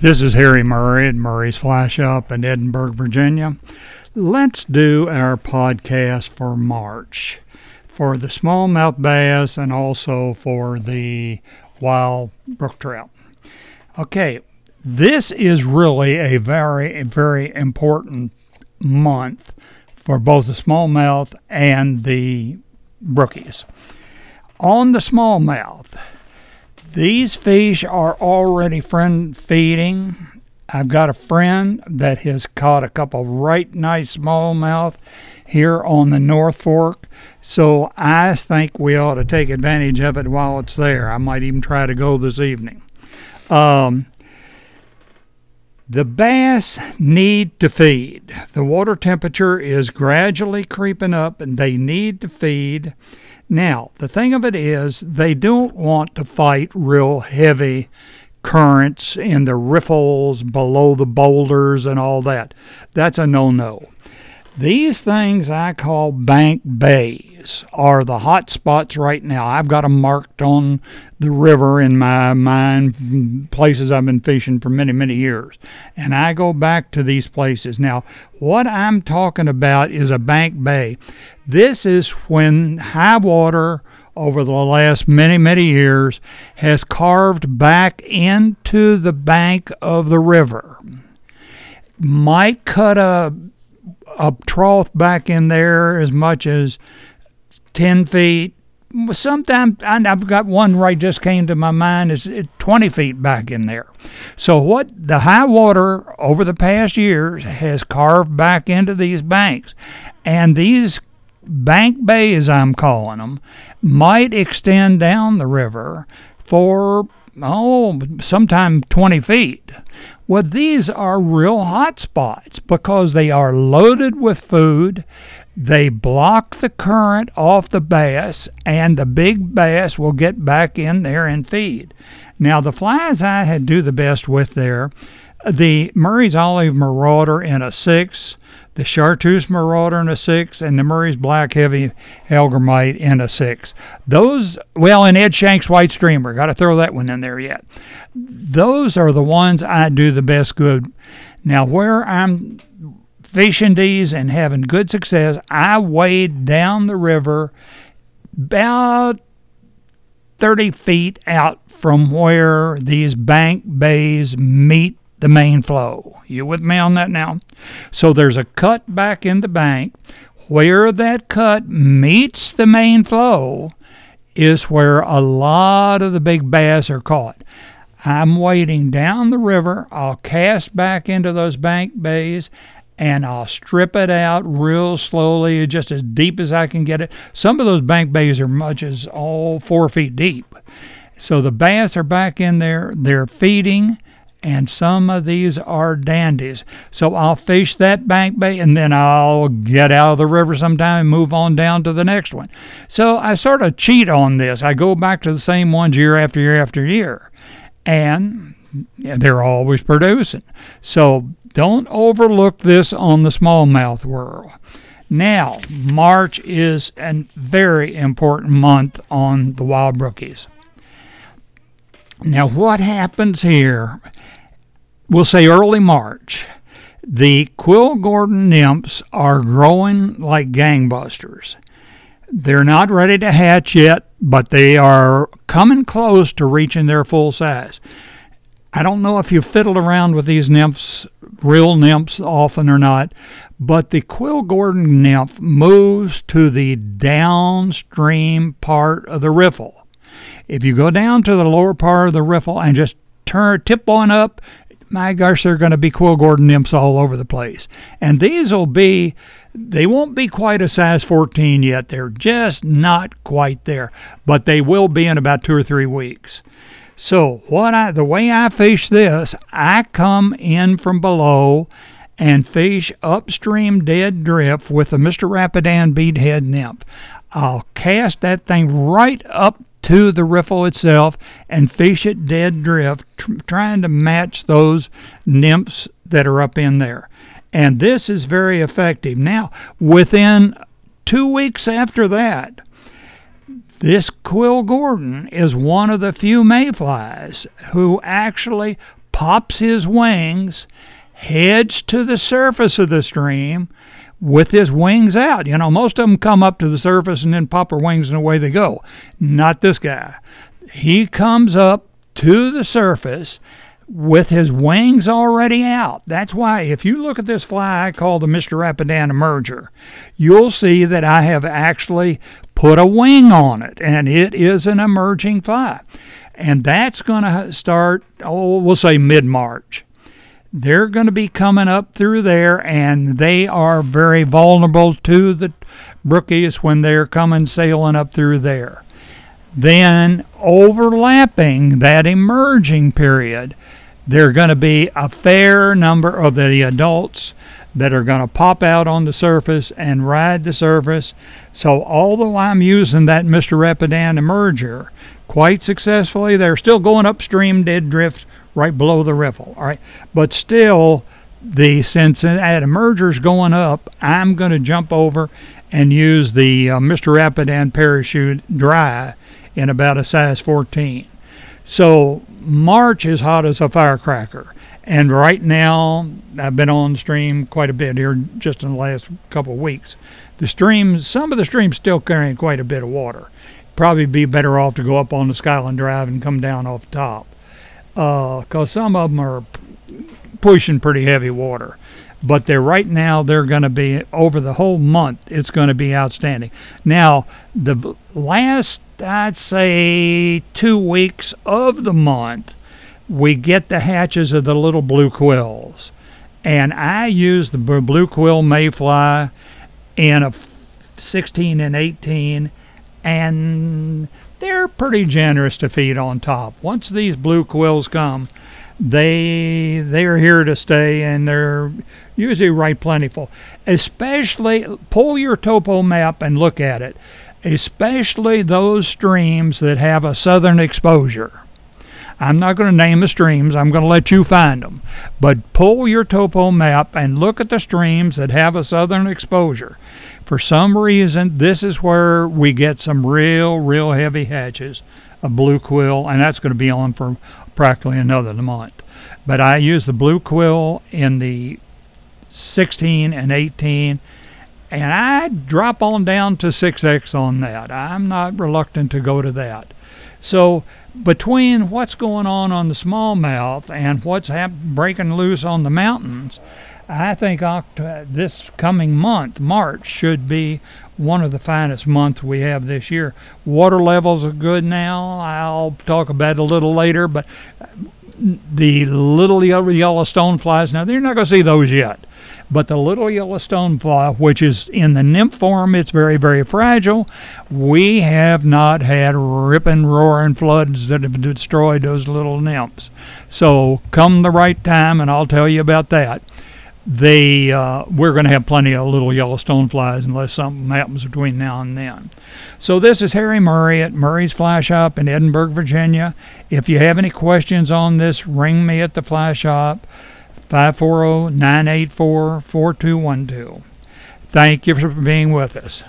This is Harry Murray at Murray's Fly Shop in Edinburg, Virginia. Let's do our podcast for March for the smallmouth bass and also for the wild brook trout. Okay, this is really a very, very important month for both the smallmouth and the brookies. On the smallmouth, these fish are already friend feeding. I've got a friend that has caught a couple right nice smallmouth here on the North Fork. So I think we ought to take advantage of it while it's there. I might even try to go this evening. Um, the bass need to feed. The water temperature is gradually creeping up and they need to feed. Now, the thing of it is, they don't want to fight real heavy currents in the riffles below the boulders and all that. That's a no no. These things I call bank bays are the hot spots right now. I've got them marked on the river in my mind, places I've been fishing for many, many years. And I go back to these places. Now, what I'm talking about is a bank bay. This is when high water over the last many, many years has carved back into the bank of the river. Might cut a a trough back in there as much as 10 feet. Sometimes I've got one right just came to my mind is 20 feet back in there. So what the high water over the past years has carved back into these banks, and these bank bays I'm calling them might extend down the river for oh sometime 20 feet. Well, these are real hot spots because they are loaded with food. They block the current off the bass, and the big bass will get back in there and feed. Now, the flies I had do the best with there, the Murray's Olive Marauder in a six, the Chartreuse Marauder in a six, and the Murray's Black Heavy Hellgrammite in a six. Those, well, and Ed Shenk's White Streamer, got to throw that one in there yet. Those are the ones I do the best good. Now, where I'm fishing these and having good success, I wade down the river about 30 feet out from where these bank bays meet the main flow. You with me on that now? So there's a cut back in the bank. Where that cut meets the main flow is where a lot of the big bass are caught. I'm wading down the river. I'll cast back into those bank bays and I'll strip it out real slowly, just as deep as I can get it. Some of those bank bays are much as all four feet deep. So the bass are back in there, they're feeding and some of these are dandies. So I'll fish that bank bay and then I'll get out of the river sometime and move on down to the next one. So I sort of cheat on this. I go back to the same ones year after year after year. And they're always producing. So don't overlook this on the smallmouth world. Now, March is a very important month on the wild brookies. Now, what happens here we'll say early March, the Quill Gordon nymphs are growing like gangbusters. They're not ready to hatch yet, but they are coming close to reaching their full size. I don't know if you've fiddled around with these nymphs, real nymphs, often or not, but the Quill Gordon nymph moves to the downstream part of the riffle. If you go down to the lower part of the riffle and just turn tip on up my gosh, they're going to be Quill Gordon nymphs all over the place. And these will be, they won't be quite a size 14 yet. They're just not quite there, but they will be in about two or three weeks. So what I, the way I fish this, I come in from below and fish upstream dead drift with a Mr. Rapidan beadhead nymph. I'll cast that thing right up to the riffle itself and fish it dead drift, tr- trying to match those nymphs that are up in there. And this is very effective. Now, within two weeks after that, this Quill Gordon is one of the few mayflies who actually pops his wings, heads to the surface of the stream with his wings out. You know, most of them come up to the surface and then pop their wings and away they go. Not this guy. He comes up to the surface with his wings already out. That's why, if you look at this fly I call the Mr. Rapidan emerger, you'll see that I have actually put a wing on it, and it is an emerging fly. And that's going to start, oh, we'll say mid March. They're going to be coming up through there, and they are very vulnerable to the brookies when they're coming sailing up through there. Then, overlapping that emerging period, there are going to be a fair number of the adults that are going to pop out on the surface and ride the surface. So, although I'm using that Mr. Rapidan emerger quite successfully, they're still going upstream dead drift right below the riffle. All right, but still, the since that emerger's going up, I'm going to jump over and use the uh, Mr. Rapidan parachute dry in about a size 14. So March is hot as a firecracker. And right now, I've been on stream quite a bit here just in the last couple of weeks. The streams, some of the streams still carrying quite a bit of water. Probably be better off to go up on the Skyline Drive and come down off top. Because uh, some of them are pushing pretty heavy water. But they're right now, they're going to be over the whole month, it's going to be outstanding. Now, the last I'd say two weeks of the month, we get the hatches of the little blue quills. And I use the blue quill mayfly in a 16 and 18, and they're pretty generous to feed on top. Once these blue quills come, they they're here to stay, and they're usually right plentiful. Especially pull your topo map and look at it especially those streams that have a southern exposure. I'm not going to name the streams, I'm going to let you find them. But pull your topo map and look at the streams that have a southern exposure. For some reason, this is where we get some real, real heavy hatches of blue quill, and that's going to be on for practically another month. But I use the blue quill in the 16 and 18 and I drop on down to 6x on hmm. that. I'm not reluctant to go to that. So between what's going on on the smallmouth and what's hap- breaking loose on the mountains, I think Oct- this coming month, March, should be one of the finest months we have this year. Water levels are good now. I'll talk about it a little later, but uh, the little yellow, yellow stoneflies, now they're not going to see those yet. But the little yellow stonefly, which is in the nymph form, it's very, very fragile. We have not had ripping, roaring floods that have destroyed those little nymphs. So come the right time, and I'll tell you about that. They, uh, we're going to have plenty of little yellow stoneflies unless something happens between now and then. So this is Harry Murray at Murray's Fly Shop in Edinburg, Virginia. If you have any questions on this, ring me at the fly shop. 540 984 4212. Thank you for being with us.